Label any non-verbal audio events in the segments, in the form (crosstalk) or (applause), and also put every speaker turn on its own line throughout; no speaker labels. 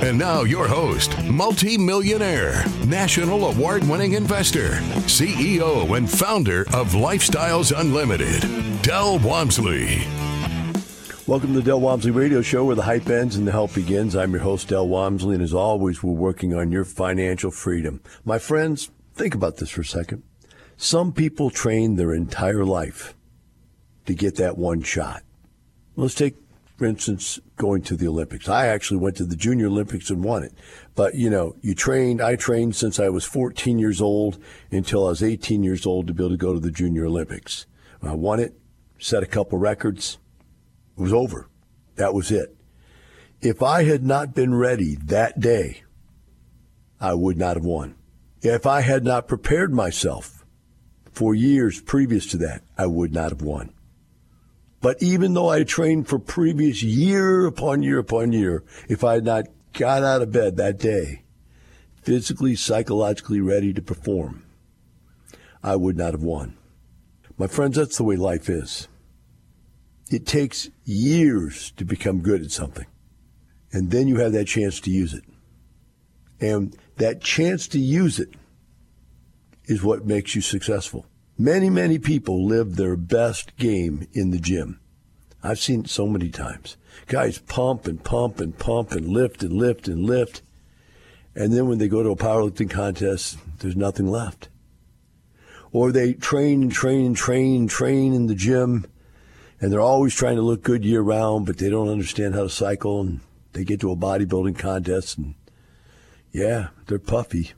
And now, your host, multi-millionaire, national award winning investor, CEO, and founder of Lifestyles Unlimited, Del Walmsley.
Welcome to the Del Walmsley Radio Show where the hype ends and the help begins. I'm your host, Del Walmsley, and as always, we're working on your financial freedom. My friends, think about this for a second. Some people train their entire life to get that one shot. Let's take for instance, going to the Olympics. I actually went to the Junior Olympics and won it. But, you know, you trained, I trained since I was 14 years old until I was 18 years old to be able to go to the Junior Olympics. I won it, set a couple records. It was over. That was it. If I had not been ready that day, I would not have won. If I had not prepared myself for years previous to that, I would not have won. But even though I trained for previous year upon year upon year, if I had not got out of bed that day, physically, psychologically ready to perform, I would not have won. My friends, that's the way life is. It takes years to become good at something. And then you have that chance to use it. And that chance to use it is what makes you successful. Many, many people live their best game in the gym. I've seen it so many times. Guys pump and pump and pump and lift and lift and lift. And then when they go to a powerlifting contest, there's nothing left. Or they train and train and train and train in the gym and they're always trying to look good year round, but they don't understand how to cycle and they get to a bodybuilding contest and yeah, they're puffy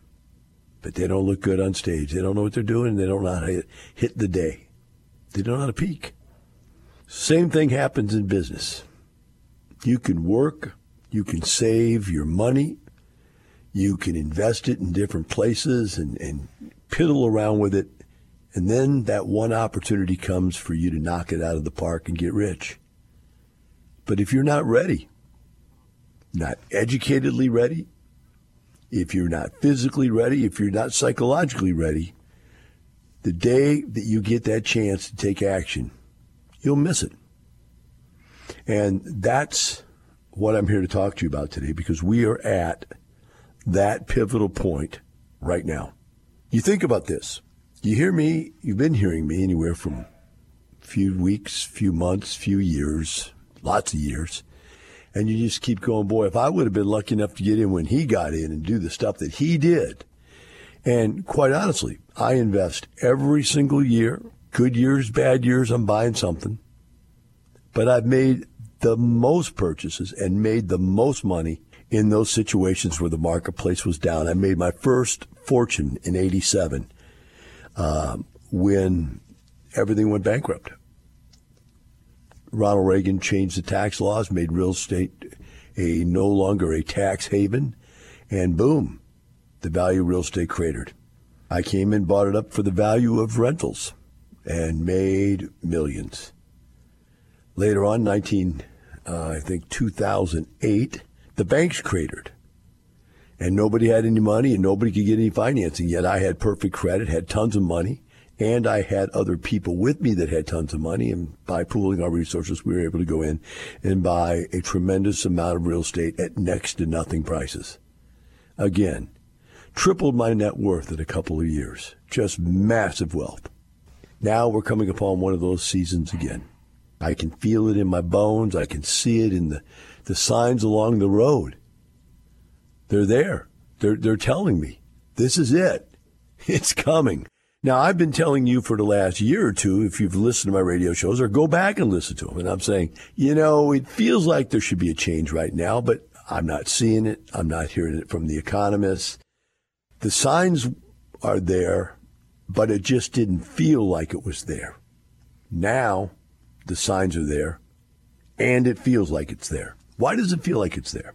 but they don't look good on stage. They don't know what they're doing. They don't know how to hit the day. They don't know how to peak. Same thing happens in business. You can work, you can save your money, you can invest it in different places and, and piddle around with it. And then that one opportunity comes for you to knock it out of the park and get rich. But if you're not ready, not educatedly ready, if you're not physically ready, if you're not psychologically ready, the day that you get that chance to take action, you'll miss it. And that's what I'm here to talk to you about today because we are at that pivotal point right now. You think about this. You hear me, you've been hearing me anywhere from a few weeks, few months, few years, lots of years and you just keep going, boy, if I would have been lucky enough to get in when he got in and do the stuff that he did. And quite honestly, I invest every single year, good years, bad years, I'm buying something. But I've made the most purchases and made the most money in those situations where the marketplace was down. I made my first fortune in 87 um, when everything went bankrupt. Ronald Reagan changed the tax laws, made real estate a no longer a tax haven, and boom, the value of real estate cratered. I came and bought it up for the value of rentals, and made millions. Later on, 19, uh, I think 2008, the banks cratered, and nobody had any money, and nobody could get any financing. Yet I had perfect credit, had tons of money, and I had other people with me that had tons of money. And by pooling our resources, we were able to go in and buy a tremendous amount of real estate at next to nothing prices. Again, tripled my net worth in a couple of years. Just massive wealth. Now we're coming upon one of those seasons again. I can feel it in my bones. I can see it in the, the signs along the road. They're there. They're, they're telling me this is it. (laughs) It's coming. Now, I've been telling you for the last year or two, if you've listened to my radio shows, or go back and listen to them, and I'm saying, you know, it feels like there should be a change right now, but I'm not seeing it. I'm not hearing it from the economists. The signs are there, but it just didn't feel like it was there. Now, the signs are there, and it feels like it's there. Why does it feel like it's there?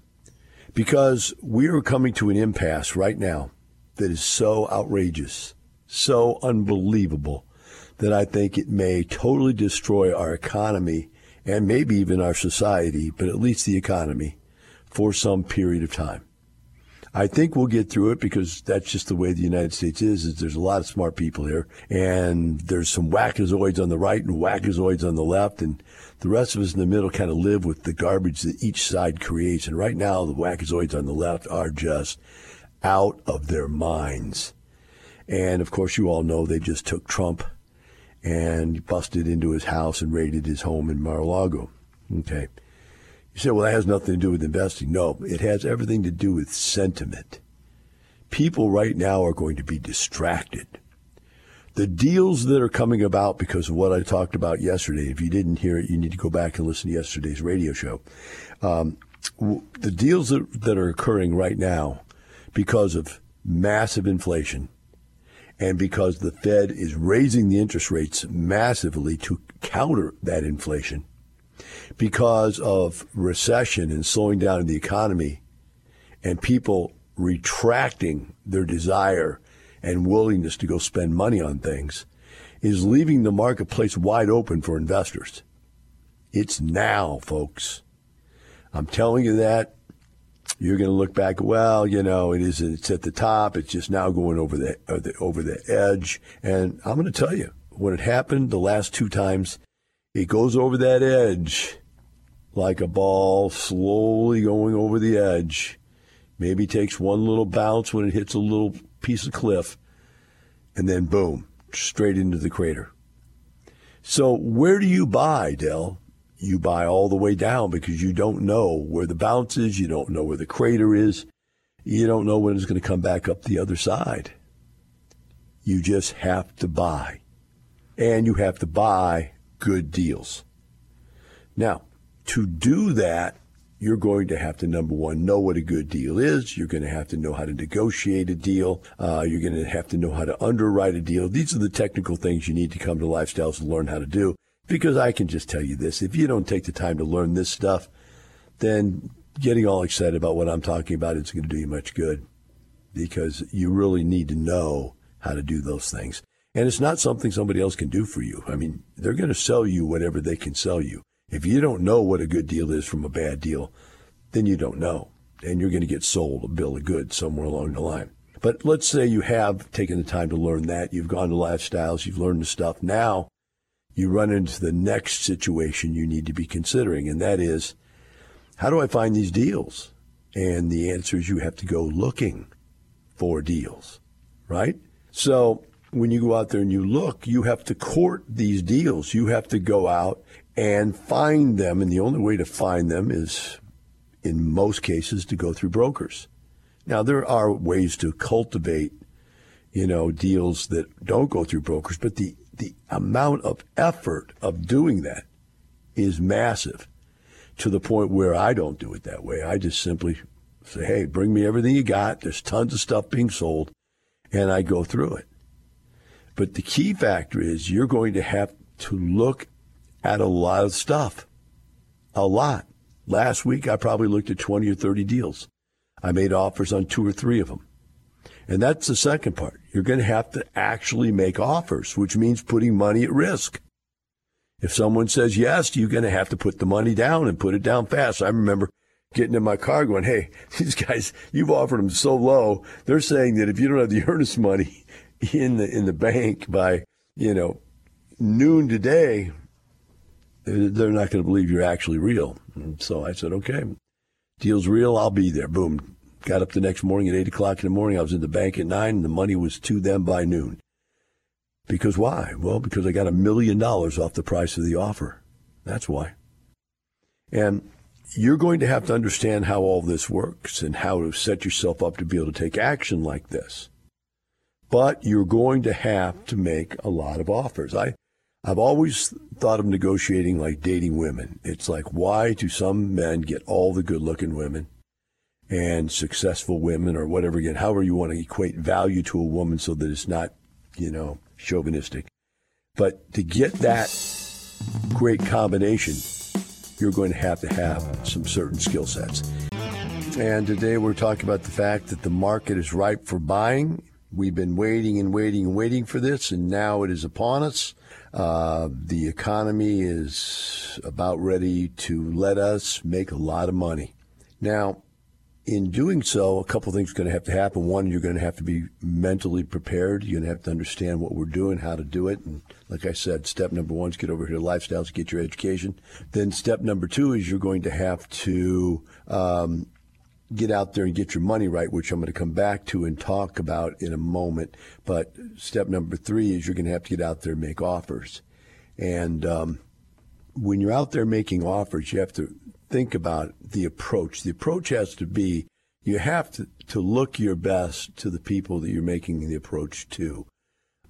Because we are coming to an impasse right now that is so outrageous so unbelievable that I think it may totally destroy our economy and maybe even our society, but at least the economy for some period of time. I think we'll get through it because that's just the way the United States is. Is there's a lot of smart people here, and there's some wackazoids on the right and wackazoids on the left, and the rest of us in the middle kind of live with the garbage that each side creates. And right now, the wackazoids on the left are just out of their minds. And of course, you all know they just took Trump and busted into his house and raided his home in Mar-a-Lago. Okay. You say, well, that has nothing to do with investing. No, it has everything to do with sentiment. People right now are going to be distracted. The deals that are coming about because of what I talked about yesterday, if you didn't hear it, you need to go back and listen to yesterday's radio show. Um, the deals that, that are occurring right now because of massive inflation and because the Fed is raising the interest rates massively to counter that inflation, because of recession and slowing down in the economy, and people retracting their desire and willingness to go spend money on things, is leaving the marketplace wide open for investors. It's now, folks. I'm telling you that you're going to look back. Well, you know, it is. It's at the top. It's just now going over the, uh, the over the edge. And I'm going to tell you, when it happened the last two times, it goes over that edge like a ball slowly going over the edge. Maybe takes one little bounce when it hits a little piece of cliff, and then boom, straight into the crater. So where do you buy, Del? You buy all the way down because you don't know where the bounce is, you don't know where the crater is, you don't know when it's going to come back up the other side. You just have to buy. And you have to buy good deals. Now, to do that, you're going to have to, number one, know what a good deal is. You're going to have to know how to negotiate a deal. Uh, you're going to have to know how to underwrite a deal. These are the technical things you need to come to Lifestyles and learn how to do. Because I can just tell you this if you don't take the time to learn this stuff, then getting all excited about what I'm talking about isn't going to do you much good because you really need to know how to do those things. And it's not something somebody else can do for you. I mean, they're going to sell you whatever they can sell you. If you don't know what a good deal is from a bad deal, then you don't know. And you're going to get sold a bill of goods somewhere along the line. But let's say you have taken the time to learn that. You've gone to lifestyles, you've learned the stuff. Now you run into the next situation you need to be considering, and that is how do I find these deals? And the answer is you have to go looking for deals, right? So when you go out there and you look, you have to court these deals. You have to go out and find them. And the only way to find them is, in most cases, to go through brokers. Now, there are ways to cultivate, you know, deals that don't go through brokers, but the the amount of effort of doing that is massive to the point where I don't do it that way. I just simply say, hey, bring me everything you got. There's tons of stuff being sold, and I go through it. But the key factor is you're going to have to look at a lot of stuff. A lot. Last week, I probably looked at 20 or 30 deals. I made offers on two or three of them. And that's the second part. You're going to have to actually make offers, which means putting money at risk. If someone says yes, you're going to have to put the money down and put it down fast. I remember getting in my car going, Hey, (laughs) these guys, you've offered them so low. They're saying that if you don't have the (laughs) earnest money in the, in the bank by, you know, noon today, they're not going to believe you're actually real. And so I said, okay, deal's real. I'll be there. Boom. Got up the next morning at 8 o'clock in the morning. I was in the bank at 9, and the money was to them by noon. Because why? Well, because I got a million dollars off the price of the offer. That's why. And you're going to have to understand how all this works and how to set yourself up to be able to take action like this. But you're going to have to make a lot of offers. I, I've always thought of negotiating like dating women. It's like, why do some men get all the good looking women and successful women or whatever again, however you want to equate value to a woman so that it's not, you know, chauvinistic. But to get that great combination, you're going to have to have some certain skill sets. And today we're talking about the fact that the market is ripe for buying. We've been waiting and waiting and waiting for this, and now it is upon us. Uh, the economy is about ready to let us make a lot of money. Now, in doing so, a couple things are going to have to happen. One, you're going to have to be mentally prepared. You're going to have to understand what we're doing, how to do it. And like I said, step number one is get over here to lifestyles, get your education. Then step number two is you're going to have to um, get out there and get your money right, which I'm going to come back to and talk about in a moment. But step number three is you're going to have to get out there and make offers. And um, when you're out there making offers, you have to think about the approach. The approach has to be you have to, to look your best to the people that you're making the approach to.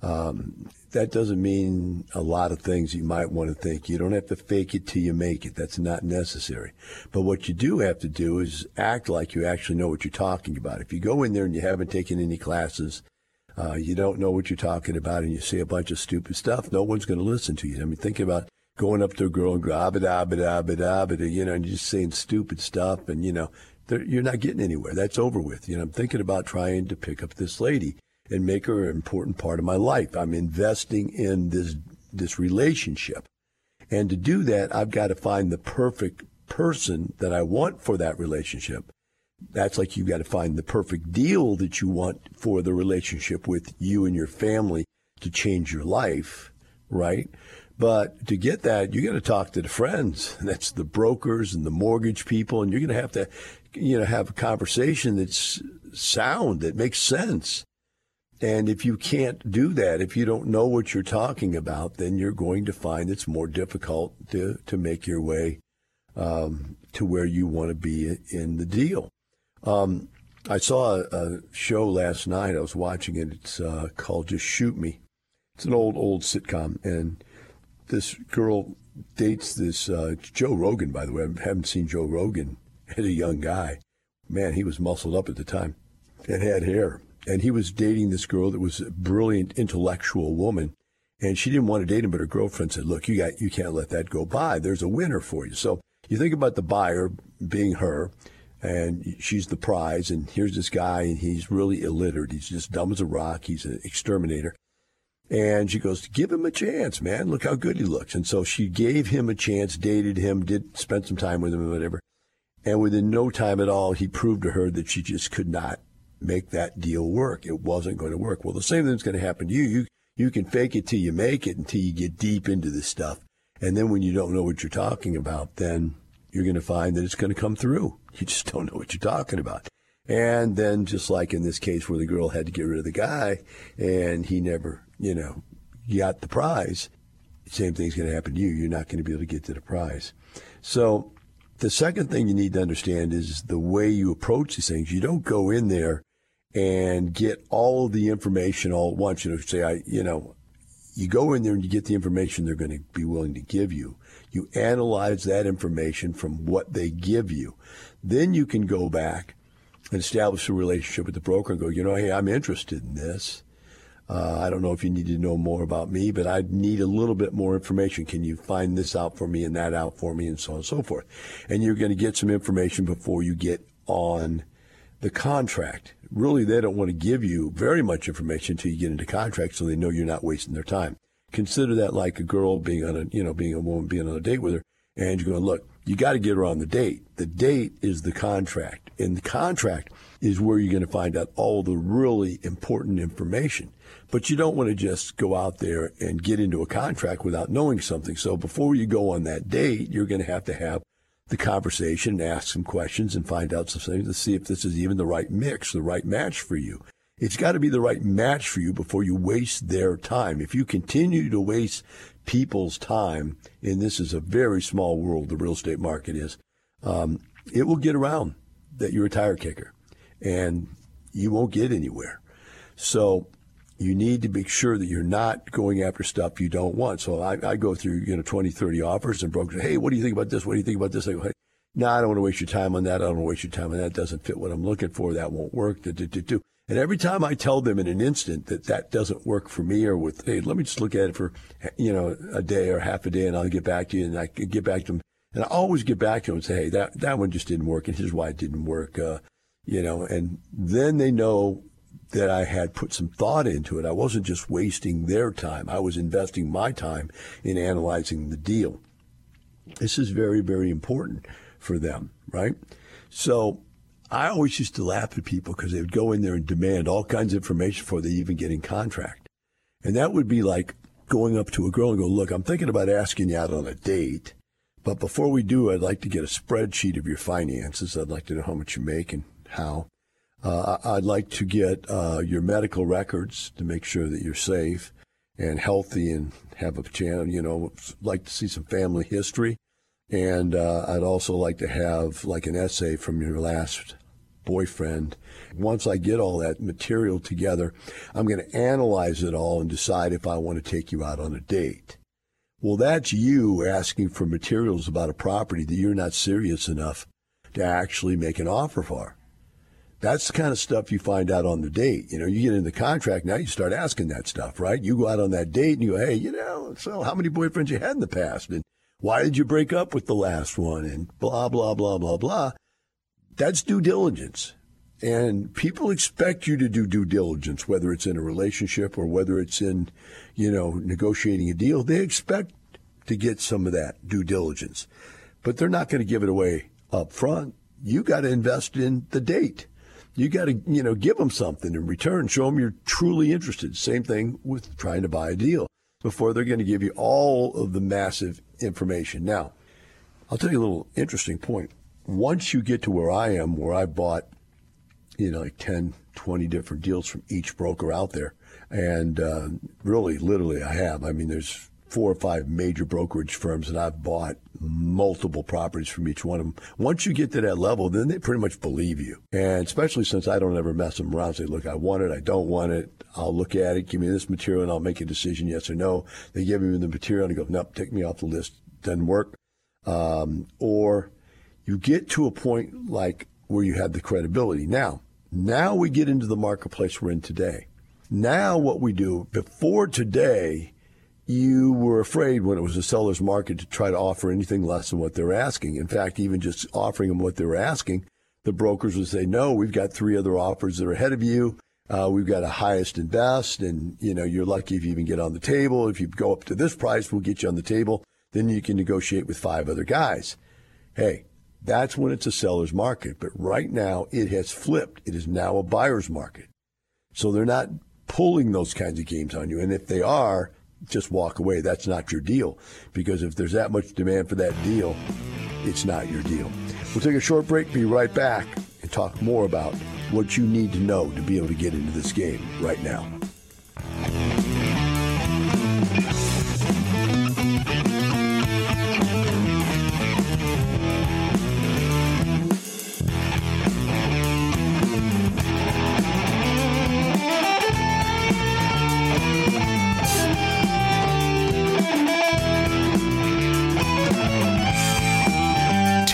Um, that doesn't mean a lot of things you might want to think. You don't have to fake it till you make it. That's not necessary. But what you do have to do is act like you actually know what you're talking about. If you go in there and you haven't taken any classes, uh, you don't know what you're talking about, and you say a bunch of stupid stuff, no one's going to listen to you. I mean, think about going up to a girl and go, ah, da, da, da, da, you know, and just saying stupid stuff, and, you know, you're not getting anywhere. That's over with. You know, I'm thinking about trying to pick up this lady and make her an important part of my life. I'm investing in this this relationship. And to do that, I've got to find the perfect person that I want for that relationship. That's like you've got to find the perfect deal that you want for the relationship with you and your family to change your life, right? But to get that, you got to talk to the friends. (laughs) That's the brokers and the mortgage people, and you're going to have to, you know, have a conversation that's sound that makes sense. And if you can't do that, if you don't know what you're talking about, then you're going to find it's more difficult to, to make your way um, to where you want to be in the deal. Um, I saw a, a, show last night. I was watching it. It's uh, called Just Shoot Me. It's an old, old sitcom. And this girl dates this uh, Joe Rogan, by the way. I haven't seen Joe Rogan as a young guy. Man, he was muscled up at the time and had hair. And he was dating this girl that was a brilliant intellectual woman. And she didn't want to date him but her girlfriend said look you got you can't let that go by. There's a winner for you. So you think about the buyer being her and she's the prize and here's this guy and he's really illiterate. He's just dumb as a rock. He's an exterminator and she goes give him a chance man look how good he looks and so she gave him a chance dated him did spend some time with him whatever and within no time at all he proved to her that she just could not make that deal work. It wasn't going to work. Well, the same thing's going to happen to you. You you can fake it till you make it until you get deep into this stuff. And then when you don't know what you're talking about, then you're going to find that it's going to come through. (laughs) You just don't know what you're talking about. And then just like in this case where the girl had to get rid of the guy and he never, you know, got the prize, same thing's going to happen to you. You're not going to be able to get to the prize. So the second thing you need to understand is the way you approach these things. You don't go in there and get all the information all at once. You know, say, I, you know, you go in there and you get the information they're going to be willing to give you. You analyze that information from what they give you. Then you can go back and establish a relationship with the broker and go, you know, hey, I'm interested in this. Uh, I don't know if you need to know more about me, but I need a little bit more information. Can you find this out for me and that out for me and so on and so forth? And you're going to get some information before you get on the contract. Really, they don't want to give you very much information until you get into contract so they know you're not wasting their time. Consider that like a girl being on a, you know, being a woman being on a date with her and you're going, look, you got to get her on the date. The date is the contract. And the contract is where you're going to find out all the really important information. But you don't want to just go out there and get into a contract without knowing something. So before you go on that date, you're going to have to have the conversation and ask some questions and find out some things to see if this is even the right mix, the right match for you. It's got to be the right match for you before you waste their time. If you continue to waste people's time, and this is a very small world, the real estate market is, um, it will get around that you're a tire kicker and you won't get anywhere. So you need to make sure that you're not going after stuff you don't want. So I, I go through, you know, 20, 30 offers and brokers, hey, what do you think about this? What do you think about this? I go, hey, no, I don't want to waste your time on that. I don't want to waste your time on that. Doesn't fit what I'm looking for. That won't work. Do, do, do. And every time I tell them in an instant that that doesn't work for me or with, hey, let me just look at it for, you know, a day or half a day and I'll get back to you and I can get back to them. And I always get back to them and say, hey, that, that one just didn't work and here's why it didn't work. Uh, you know, and then they know that I had put some thought into it. I wasn't just wasting their time. I was investing my time in analyzing the deal. This is very, very important for them, right? So I always used to laugh at people because they would go in there and demand all kinds of information before they even get in contract. And that would be like going up to a girl and go, look, I'm thinking about asking you out on a date. But before we do, I'd like to get a spreadsheet of your finances. I'd like to know how much you make and how. Uh, I'd like to get uh, your medical records to make sure that you're safe and healthy and have a chance, you know, like to see some family history. And uh, I'd also like to have like an essay from your last boyfriend. Once I get all that material together, I'm going to analyze it all and decide if I want to take you out on a date. Well, that's you asking for materials about a property that you're not serious enough to actually make an offer for. That's the kind of stuff you find out on the date. You know, you get in the contract now, you start asking that stuff, right? You go out on that date and you go, hey, you know, so how many boyfriends you had in the past? And why did you break up with the last one? And blah, blah, blah, blah, blah. That's due diligence. And people expect you to do due diligence, whether it's in a relationship or whether it's in, you know, negotiating a deal. They expect to get some of that due diligence, but they're not going to give it away up front. You got to invest in the date. You got to, you know, give them something in return. Show them you're truly interested. Same thing with trying to buy a deal before they're going to give you all of the massive information. Now, I'll tell you a little interesting point. Once you get to where I am, where I bought you know, like 10, 20 different deals from each broker out there. And uh, really, literally, I have. I mean, there's four or five major brokerage firms, and I've bought multiple properties from each one of them. Once you get to that level, then they pretty much believe you. And especially since I don't ever mess them around, say, look, I want it, I don't want it. I'll look at it, give me this material, and I'll make a decision, yes or no. They give me the material, and I go, nope, take me off the list. Doesn't work. Um, or you get to a point like where you have the credibility. Now, now we get into the marketplace we're in today. Now, what we do before today, you were afraid when it was a seller's market to try to offer anything less than what they're asking. In fact, even just offering them what they're asking, the brokers would say, "No, we've got three other offers that are ahead of you. Uh, we've got a highest and best, and you know you're lucky if you even get on the table. If you go up to this price, we'll get you on the table. Then you can negotiate with five other guys. Hey, that's when it's a seller's market. But right now, it has flipped. It is now a buyer's market. So they're not pulling those kinds of games on you. And if they are, just walk away. That's not your deal. Because if there's that much demand for that deal, it's not your deal. We'll take a short break, be right back, and talk more about what you need to know to be able to get into this game right now.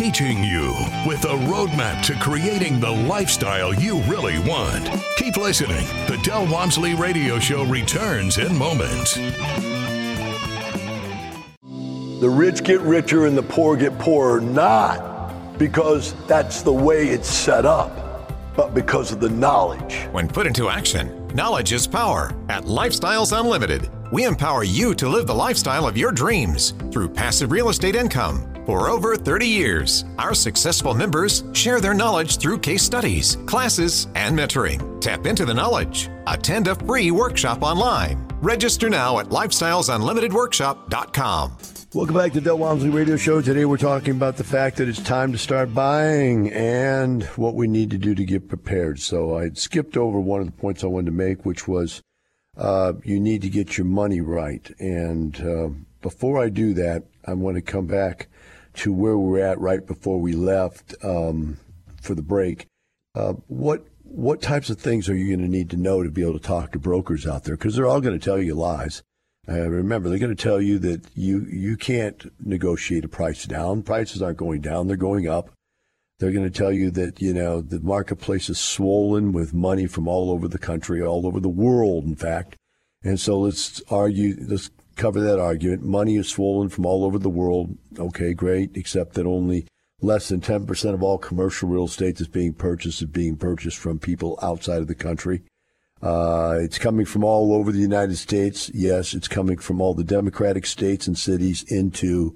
Teaching you with a roadmap to creating the lifestyle you really want. Keep listening. The Del Walmsley Radio Show returns in moments.
The rich get richer and the poor get poorer, not because that's the way it's set up, but because of the knowledge.
When put into action, knowledge is power. At Lifestyles Unlimited, we empower you to live the lifestyle of your dreams through passive real estate income for over 30 years, our successful members share their knowledge through case studies, classes, and mentoring. Tap into the knowledge. Attend a free workshop online. Register now at lifestylesunlimitedworkshop.com.
Welcome back to Del Walmsley Radio Show. Today we're talking about the fact that it's time to start buying and what we need to do to get prepared. So I skipped over one of the points I wanted to make, which was uh, you need to get your money right. And uh, before I do that, I want to come back to where we were at right before we left um, for the break. Uh, what what types of things are you going to need to know to be able to talk to brokers out there? Because they're all going to tell you lies. Uh, remember, they're going to tell you that you you can't negotiate a price down. Prices aren't going down; they're going up. They're going to tell you that you know the marketplace is swollen with money from all over the country, all over the world, in fact. And so let's argue. Let's cover that argument. Money is swollen from all over the world. Okay, great, except that only less than 10% of all commercial real estate that's being purchased is being purchased from people outside of the country. Uh, it's coming from all over the United States. Yes, it's coming from all the Democratic states and cities into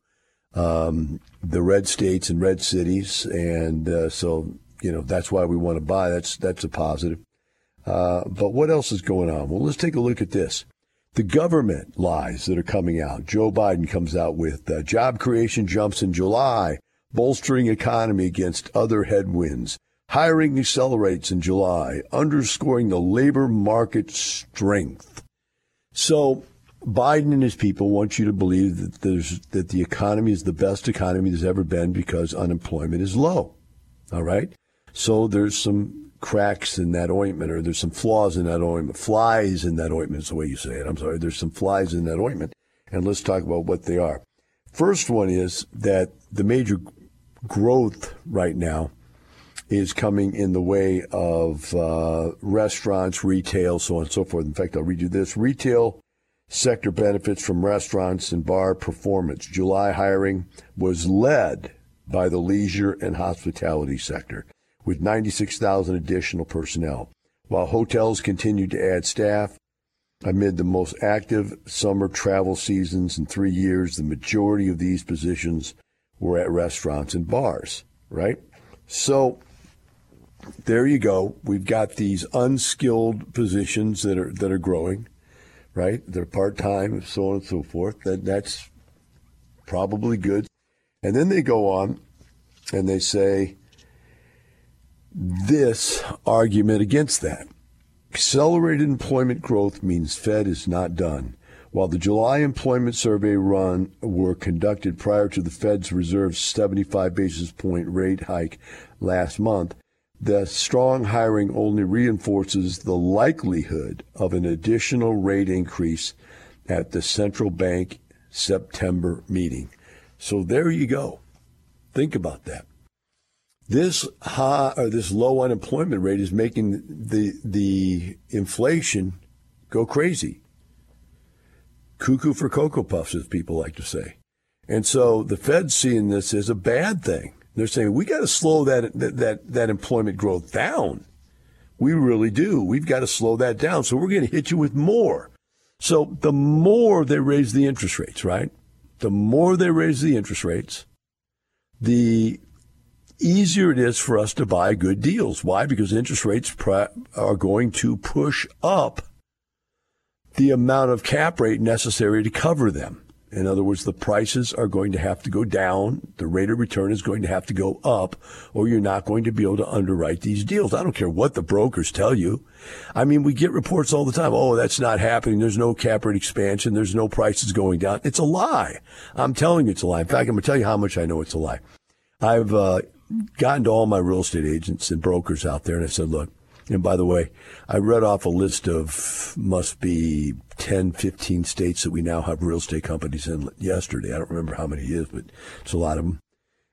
um, the red states and red cities, and uh, so you know that's why we want to buy. That's that's a positive. Uh, but what else is going on? Well, let's take a look at this. The government lies that are coming out. Joe Biden comes out with uh, job creation jumps in July, bolstering economy against other headwinds. Hiring accelerates in July, underscoring the labor market strength. So Biden and his people want you to believe that there's that the economy is the best economy there's ever been because unemployment is low. All right? So there's some cracks in that ointment or there's some flaws in that ointment. Flies in that ointment is the way you say it. I'm sorry. There's some flies in that ointment. And let's talk about what they are. First one is that the major growth right now is coming in the way of uh, restaurants, retail, so on and so forth. In fact, I'll read you this. Retail sector benefits from restaurants and bar performance. July hiring was led by the leisure and hospitality sector with 96,000 additional personnel, while hotels continued to add staff. Amid the most active summer travel seasons in three years, the majority of these positions were at restaurants and bars, right? So there you go. We've got these unskilled positions that are that are growing, right? They're part time, so on and so forth. That that's probably good. And then they go on and they say this argument against that. Accelerated employment growth means Fed is not done. While the July employment survey run were conducted prior to the Fed's reserve 75 basis point rate hike last month, the strong hiring only reinforces the likelihood of an additional rate increase at the central bank September meeting. So there you go. Think about that. This high or this low unemployment rate is making the the inflation go crazy. Cuckoo for cocoa puffs, as people like to say. And so the Fed's seeing this as a bad thing. They're saying we got to slow that, that that that employment growth down. We really do. We've got to slow that down. So we're going to hit you with more. So the more they raise the interest rates, right? The more they raise the interest rates, the easier it is for us to buy good deals. Why? Because interest rates are going to push up the amount of cap rate necessary to cover them. In other words, the prices are going to have to go down. The rate of return is going to have to go up, or you're not going to be able to underwrite these deals. I don't care what the brokers tell you. I mean, we get reports all the time. Oh, that's not happening. There's no cap rate expansion. There's no prices going down. It's a lie. I'm telling you it's a lie. In fact, I'm going to tell you how much I know it's a lie. I've uh, gotten to all my real estate agents and brokers out there, and I said, look, and by the way, I read off a list of must be 10, 15 states that we now have real estate companies in yesterday. I don't remember how many it is, but it's a lot of them.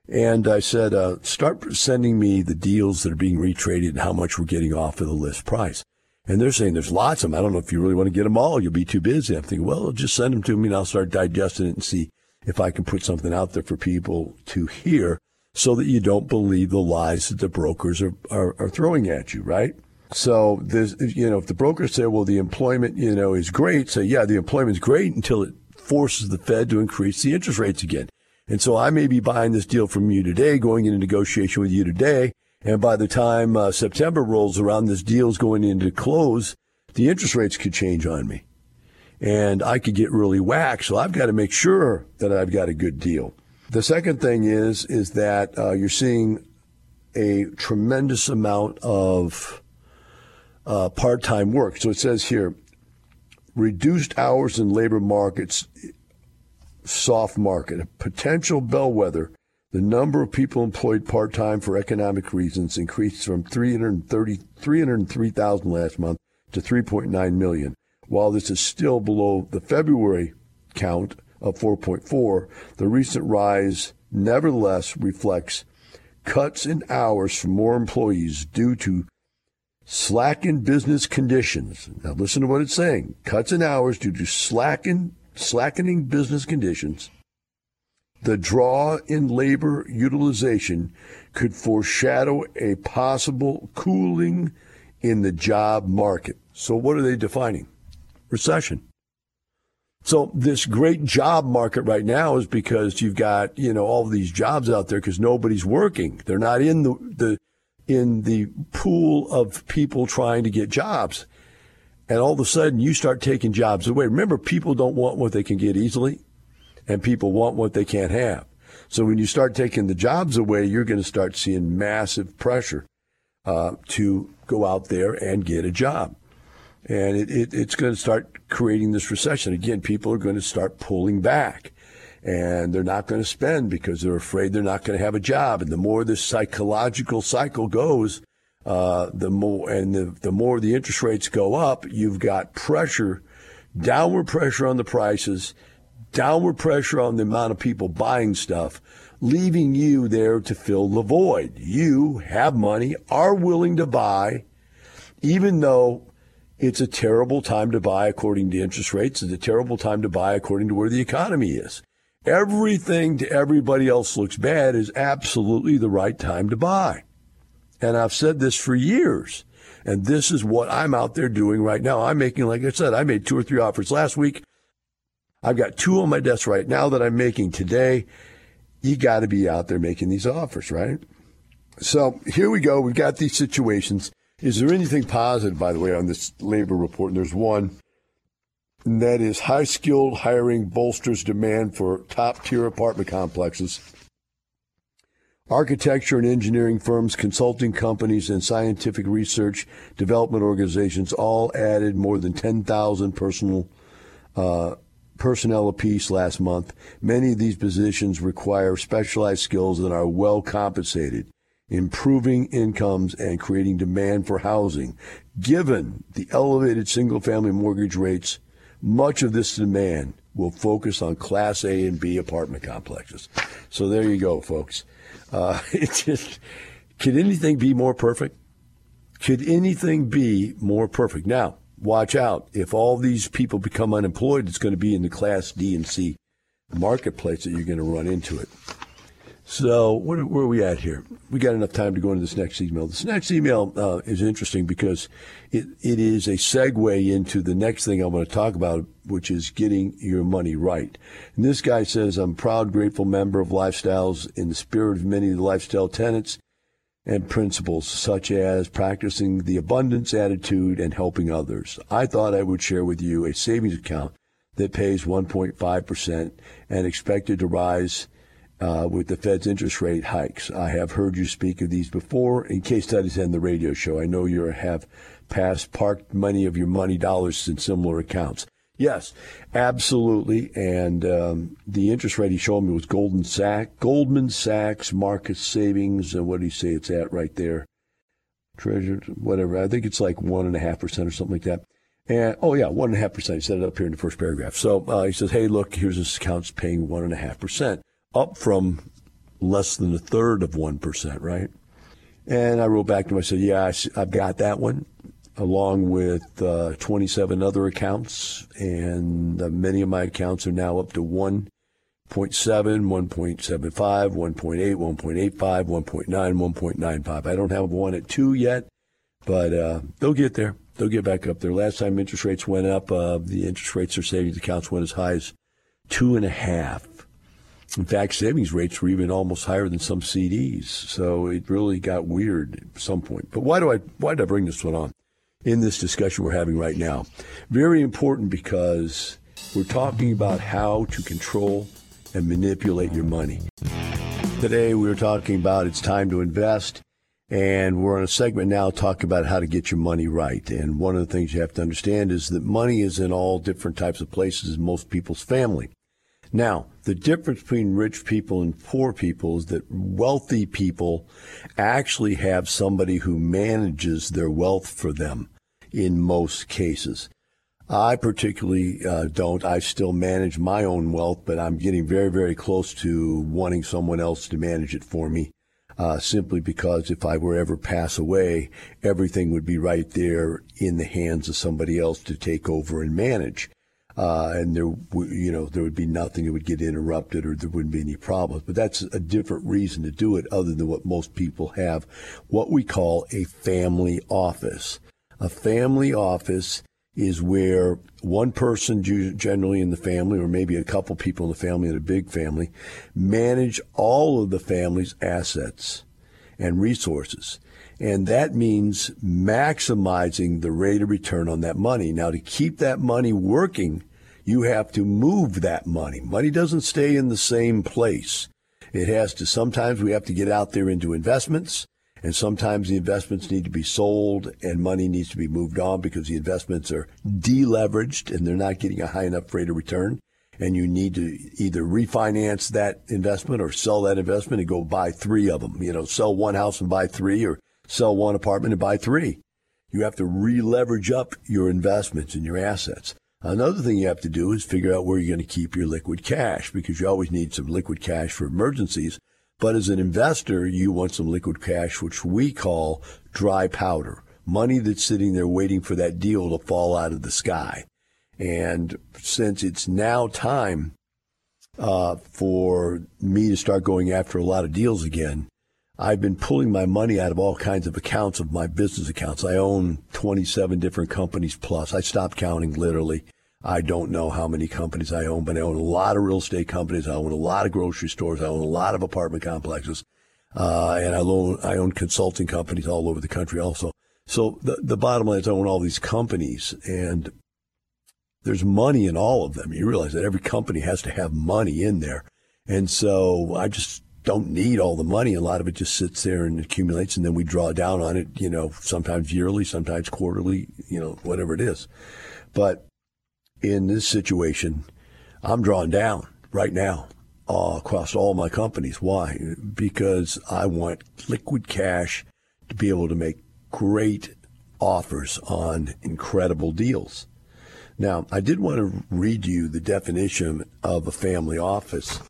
And I said, uh, start sending me the deals that are being retraded and how much we're getting off of the list price. And they're saying there's lots of them. I don't know if you really want to get them all. You'll be too busy. I'm thinking, well, just send them to me and I'll start digesting it and see if I can put something out there for people to hear so that you don't believe the lies that the brokers are, are, are throwing at you, right? So there's, you know, if the brokers say, well, the employment, you know, is great, say, yeah, the employment is great until it forces the Fed to increase the interest rates again. And so I may be buying this deal from you today, going into negotiation with you today. And by the time uh, September rolls around, this deal's going into close, the interest rates could change on me. And I could get really whacked. So I've got to make sure that I've got a good deal. The second thing is is that uh, you're seeing a tremendous amount of uh, part-time work. So it says here, reduced hours in labor markets, soft market, a potential bellwether. The number of people employed part-time for economic reasons increased from 330, 303,000 last month to 3.9 million. While this is still below the February count of 4.4, the recent rise nevertheless reflects cuts in hours for more employees due to slackened business conditions. Now listen to what it's saying. Cuts in hours due to slacken, slackening business conditions. The draw in labor utilization could foreshadow a possible cooling in the job market. So what are they defining? Recession. So this great job market right now is because you've got, you know, all these jobs out there because nobody's working. They're not in the, the, in the pool of people trying to get jobs. And all of a sudden you start taking jobs away. Remember, people don't want what they can get easily and people want what they can't have. So when you start taking the jobs away, you're going to start seeing massive pressure uh, to go out there and get a job and it, it, it's going to start creating this recession. Again, people are going to start pulling back, and they're not going to spend because they're afraid they're not going to have a job. And the more this psychological cycle goes, uh, the more and the, the more the interest rates go up, you've got pressure, downward pressure on the prices, downward pressure on the amount of people buying stuff, leaving you there to fill the void. You have money, are willing to buy, even though it's a terrible time to buy according to interest rates. It's a terrible time to buy according to where the economy is. Everything to everybody else looks bad is absolutely the right time to buy. And I've said this for years. And this is what I'm out there doing right now. I'm making, like I said, I made two or three offers last week. I've got two on my desk right now that I'm making today. You got to be out there making these offers, right? So here we go. We've got these situations. Is there anything positive, by the way, on this labor report? And there's one, and that is high skilled hiring bolsters demand for top tier apartment complexes. Architecture and engineering firms, consulting companies, and scientific research development organizations all added more than 10,000 personal uh, personnel apiece last month. Many of these positions require specialized skills and are well compensated improving incomes and creating demand for housing. Given the elevated single family mortgage rates, much of this demand will focus on Class A and B apartment complexes. So there you go, folks. Uh, (laughs) it just, could anything be more perfect? Could anything be more perfect? Now, watch out. If all these people become unemployed, it's going to be in the Class D and C marketplace that you're going to run into it. So where, where, are we at here? We got enough time to go into this next email. This next email uh, is interesting because it, it is a segue into the next thing I want to talk about, which is getting your money right. And this guy says, I'm proud, grateful member of Lifestyles in the spirit of many of the lifestyle tenets and principles, such as practicing the abundance attitude and helping others. I thought I would share with you a savings account that pays 1.5% and expected to rise uh, with the Fed's interest rate hikes. I have heard you speak of these before in case studies and the radio show. I know you have passed parked money of your money dollars in similar accounts. Yes, absolutely. And um, the interest rate he showed me was Goldman Sachs, Goldman Sachs Marcus Savings. And what do you say it's at right there? Treasure, whatever. I think it's like one and a half percent or something like that. And oh yeah, one and a half percent. He said it up here in the first paragraph. So uh, he says, "Hey, look, here's this account's paying one and a half percent." Up from less than a third of 1%, right? And I wrote back to him, I said, Yeah, I've got that one, along with uh, 27 other accounts. And uh, many of my accounts are now up to 1.7, 1.75, 1.8, 1.85, 1.9, 1.95. I don't have one at 2 yet, but uh, they'll get there. They'll get back up there. Last time interest rates went up, uh, the interest rates for savings accounts went as high as two and a half in fact, savings rates were even almost higher than some CDs. So it really got weird at some point. But why do I why did I bring this one on in this discussion we're having right now? Very important because we're talking about how to control and manipulate your money. Today we are talking about it's time to invest. And we're on a segment now talking about how to get your money right. And one of the things you have to understand is that money is in all different types of places in most people's family. Now, the difference between rich people and poor people is that wealthy people actually have somebody who manages their wealth for them in most cases. I particularly uh, don't. I still manage my own wealth, but I'm getting very, very close to wanting someone else to manage it for me. Uh, simply because if I were ever pass away, everything would be right there in the hands of somebody else to take over and manage uh, and there, you know, there would be nothing that would get interrupted, or there wouldn't be any problems. But that's a different reason to do it, other than what most people have, what we call a family office. A family office is where one person, generally in the family, or maybe a couple people in the family in a big family, manage all of the family's assets and resources. And that means maximizing the rate of return on that money. Now, to keep that money working, you have to move that money. Money doesn't stay in the same place. It has to, sometimes we have to get out there into investments. And sometimes the investments need to be sold and money needs to be moved on because the investments are deleveraged and they're not getting a high enough rate of return. And you need to either refinance that investment or sell that investment and go buy three of them. You know, sell one house and buy three or sell one apartment and buy three. You have to re-leverage up your investments and your assets. Another thing you have to do is figure out where you're going to keep your liquid cash because you always need some liquid cash for emergencies. But as an investor, you want some liquid cash, which we call dry powder, money that's sitting there waiting for that deal to fall out of the sky. And since it's now time uh, for me to start going after a lot of deals again, I've been pulling my money out of all kinds of accounts of my business accounts. I own 27 different companies plus. I stopped counting literally. I don't know how many companies I own, but I own a lot of real estate companies. I own a lot of grocery stores. I own a lot of apartment complexes. Uh, and I own, I own consulting companies all over the country also. So the, the bottom line is I own all these companies and there's money in all of them. You realize that every company has to have money in there. And so I just don't need all the money. A lot of it just sits there and accumulates and then we draw down on it, you know, sometimes yearly, sometimes quarterly, you know, whatever it is. But in this situation, I'm drawn down right now uh, across all my companies. Why? Because I want liquid cash to be able to make great offers on incredible deals. Now, I did want to read you the definition of a family office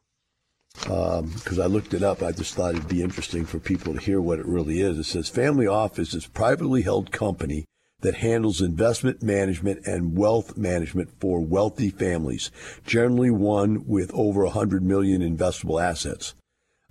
because um, I looked it up. I just thought it'd be interesting for people to hear what it really is. It says family office is privately held company that handles investment management and wealth management for wealthy families, generally one with over 100 million investable assets,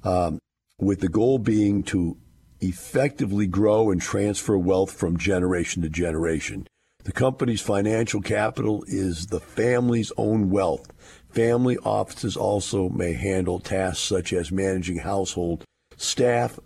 um, with the goal being to effectively grow and transfer wealth from generation to generation. The company's financial capital is the family's own wealth. Family offices also may handle tasks such as managing household staff,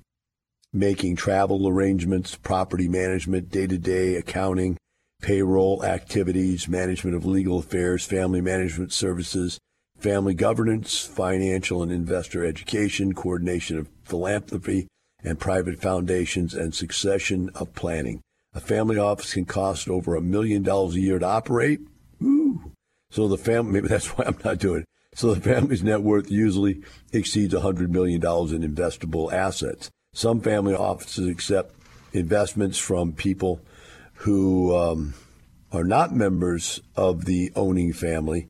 making travel arrangements, property management, day to day accounting, payroll activities, management of legal affairs, family management services, family governance, financial and investor education, coordination of philanthropy and private foundations, and succession of planning. A family office can cost over a million dollars a year to operate. So the family, (laughs) maybe that's why I'm not doing it. So the family's net worth usually exceeds $100 million in investable assets. Some family offices accept investments from people who um, are not members of the owning family.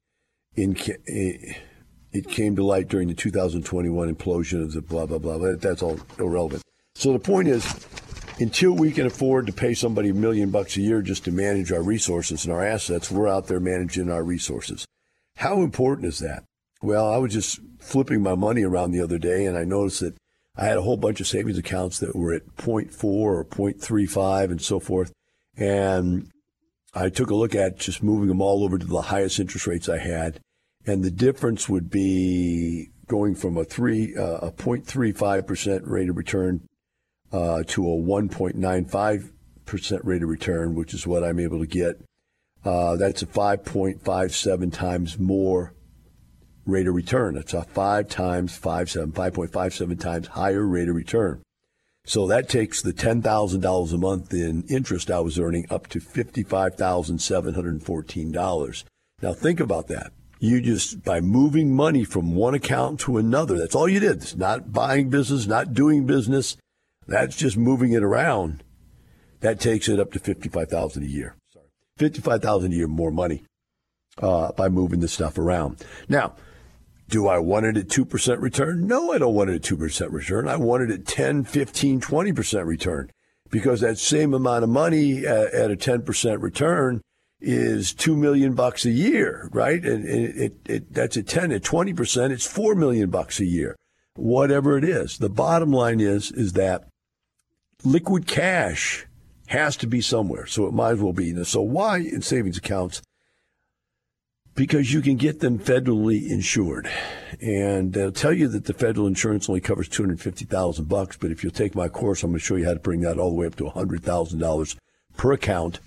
In, it came to light during the 2021 implosion of the blah, blah, blah. That's all irrelevant. So the point is, until we can afford to pay somebody a million bucks a year just to manage our resources and our assets, we're out there managing our resources. How important is that? Well, I was just flipping my money around the other day and I noticed that I had a whole bunch of savings accounts that were at 0.4 or 0.35 and so forth. And I took a look at just moving them all over to the highest interest rates I had. And the difference would be going from a three, uh, a 0.35% rate of return uh, to a 1.95% rate of return, which is what I'm able to get. Uh, that's a 5.57 times more rate of return. It's a five times five seven, 5.57 times higher rate of return. So that takes the $10,000 a month in interest I was earning up to $55,714. Now think about that. You just, by moving money from one account to another, that's all you did. It's not buying business, not doing business. That's just moving it around. That takes it up to 55000 a year. Sorry. 55000 a year more money uh, by moving the stuff around. Now, do I want it at 2% return? No, I don't want it at 2% return. I want it at 10, 15, 20% return because that same amount of money at, at a 10% return is 2 million bucks a year, right? And it, it, it, that's at 10 at 20%, it's 4 million bucks a year. Whatever it is. The bottom line is is that liquid cash Has to be somewhere. So it might as well be. So why in savings accounts? Because you can get them federally insured. And they'll tell you that the federal insurance only covers 250000 bucks. But if you'll take my course, I'm going to show you how to bring that all the way up to $100,000 per account.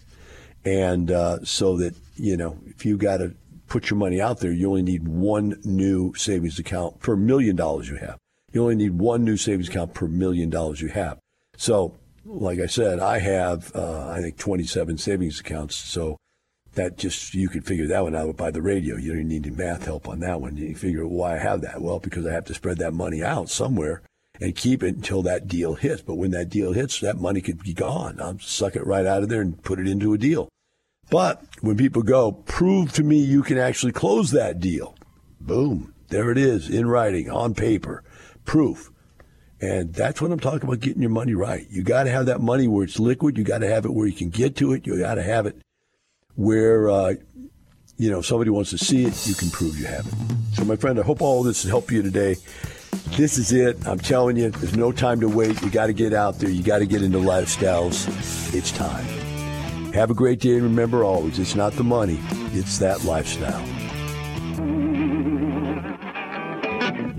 And uh, so that, you know, if you got to put your money out there, you only need one new savings account per million dollars you have. You only need one new savings account per million dollars you have. So, like I said, I have, uh, I think, 27 savings accounts. So that just, you can figure that one out by the radio. You don't need any math help on that one. You figure why I have that. Well, because I have to spread that money out somewhere and keep it until that deal hits. But when that deal hits, that money could be gone. I'll suck it right out of there and put it into a deal. But when people go, prove to me you can actually close that deal. Boom. There it is in writing, on paper, proof. And that's what I'm talking about getting your money right. You got to have that money where it's liquid. You got to have it where you can get to it. You got to have it where, uh, you know, if somebody wants to see it. You can prove you have it. So, my friend, I hope all this has helped you today. This is it. I'm telling you, there's no time to wait. You got to get out there. You got to get into lifestyles. It's time. Have a great day and remember always, it's not the money, it's that lifestyle.